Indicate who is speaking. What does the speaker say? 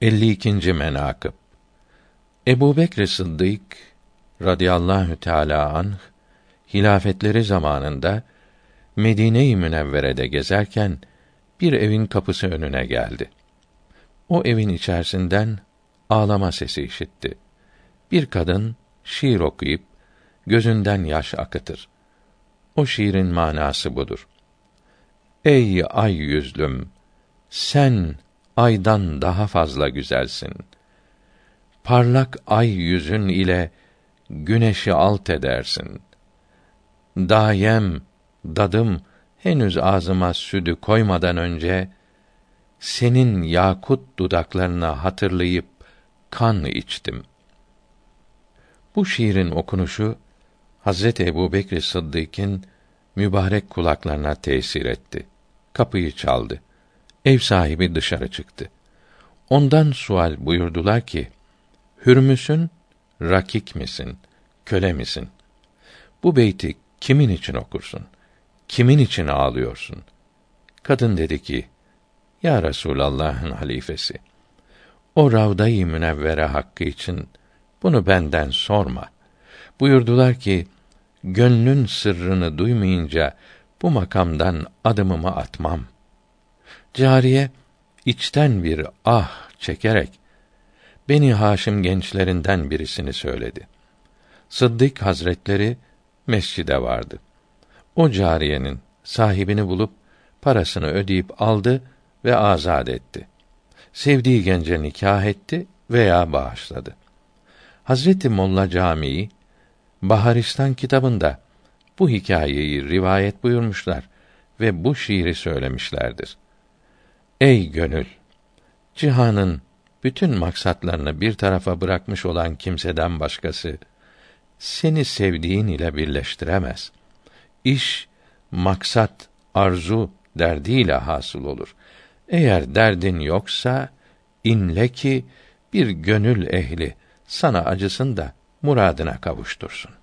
Speaker 1: 52. menakıb Ebu Bekr Sıddık radıyallahu teâlâ anh, hilafetleri zamanında Medine-i Münevvere'de gezerken bir evin kapısı önüne geldi. O evin içerisinden ağlama sesi işitti. Bir kadın şiir okuyup gözünden yaş akıtır. O şiirin manası budur. Ey ay yüzlüm, sen aydan daha fazla güzelsin. Parlak ay yüzün ile güneşi alt edersin. Dayem, dadım henüz ağzıma südü koymadan önce senin yakut dudaklarına hatırlayıp kan içtim. Bu şiirin okunuşu Hazreti Ebu Bekr Sıddık'ın mübarek kulaklarına tesir etti. Kapıyı çaldı. Ev sahibi dışarı çıktı. Ondan sual buyurdular ki, Hürmüsün, rakik misin, köle misin? Bu beyti kimin için okursun? Kimin için ağlıyorsun? Kadın dedi ki, Ya Resûlallah'ın halifesi, o Ravda-i Münevvere hakkı için bunu benden sorma. Buyurdular ki, gönlün sırrını duymayınca bu makamdan adımımı atmam.'' Cariye içten bir ah çekerek Beni Haşim gençlerinden birisini söyledi. Sıddık Hazretleri mescide vardı. O cariyenin sahibini bulup parasını ödeyip aldı ve azad etti. Sevdiği gence nikah etti veya bağışladı. Hazreti Molla Camii Baharistan kitabında bu hikayeyi rivayet buyurmuşlar ve bu şiiri söylemişlerdir. Ey gönül! Cihanın bütün maksatlarını bir tarafa bırakmış olan kimseden başkası seni sevdiğin ile birleştiremez. İş maksat, arzu derdiyle hasıl olur. Eğer derdin yoksa inle ki bir gönül ehli sana acısın da muradına kavuştursun.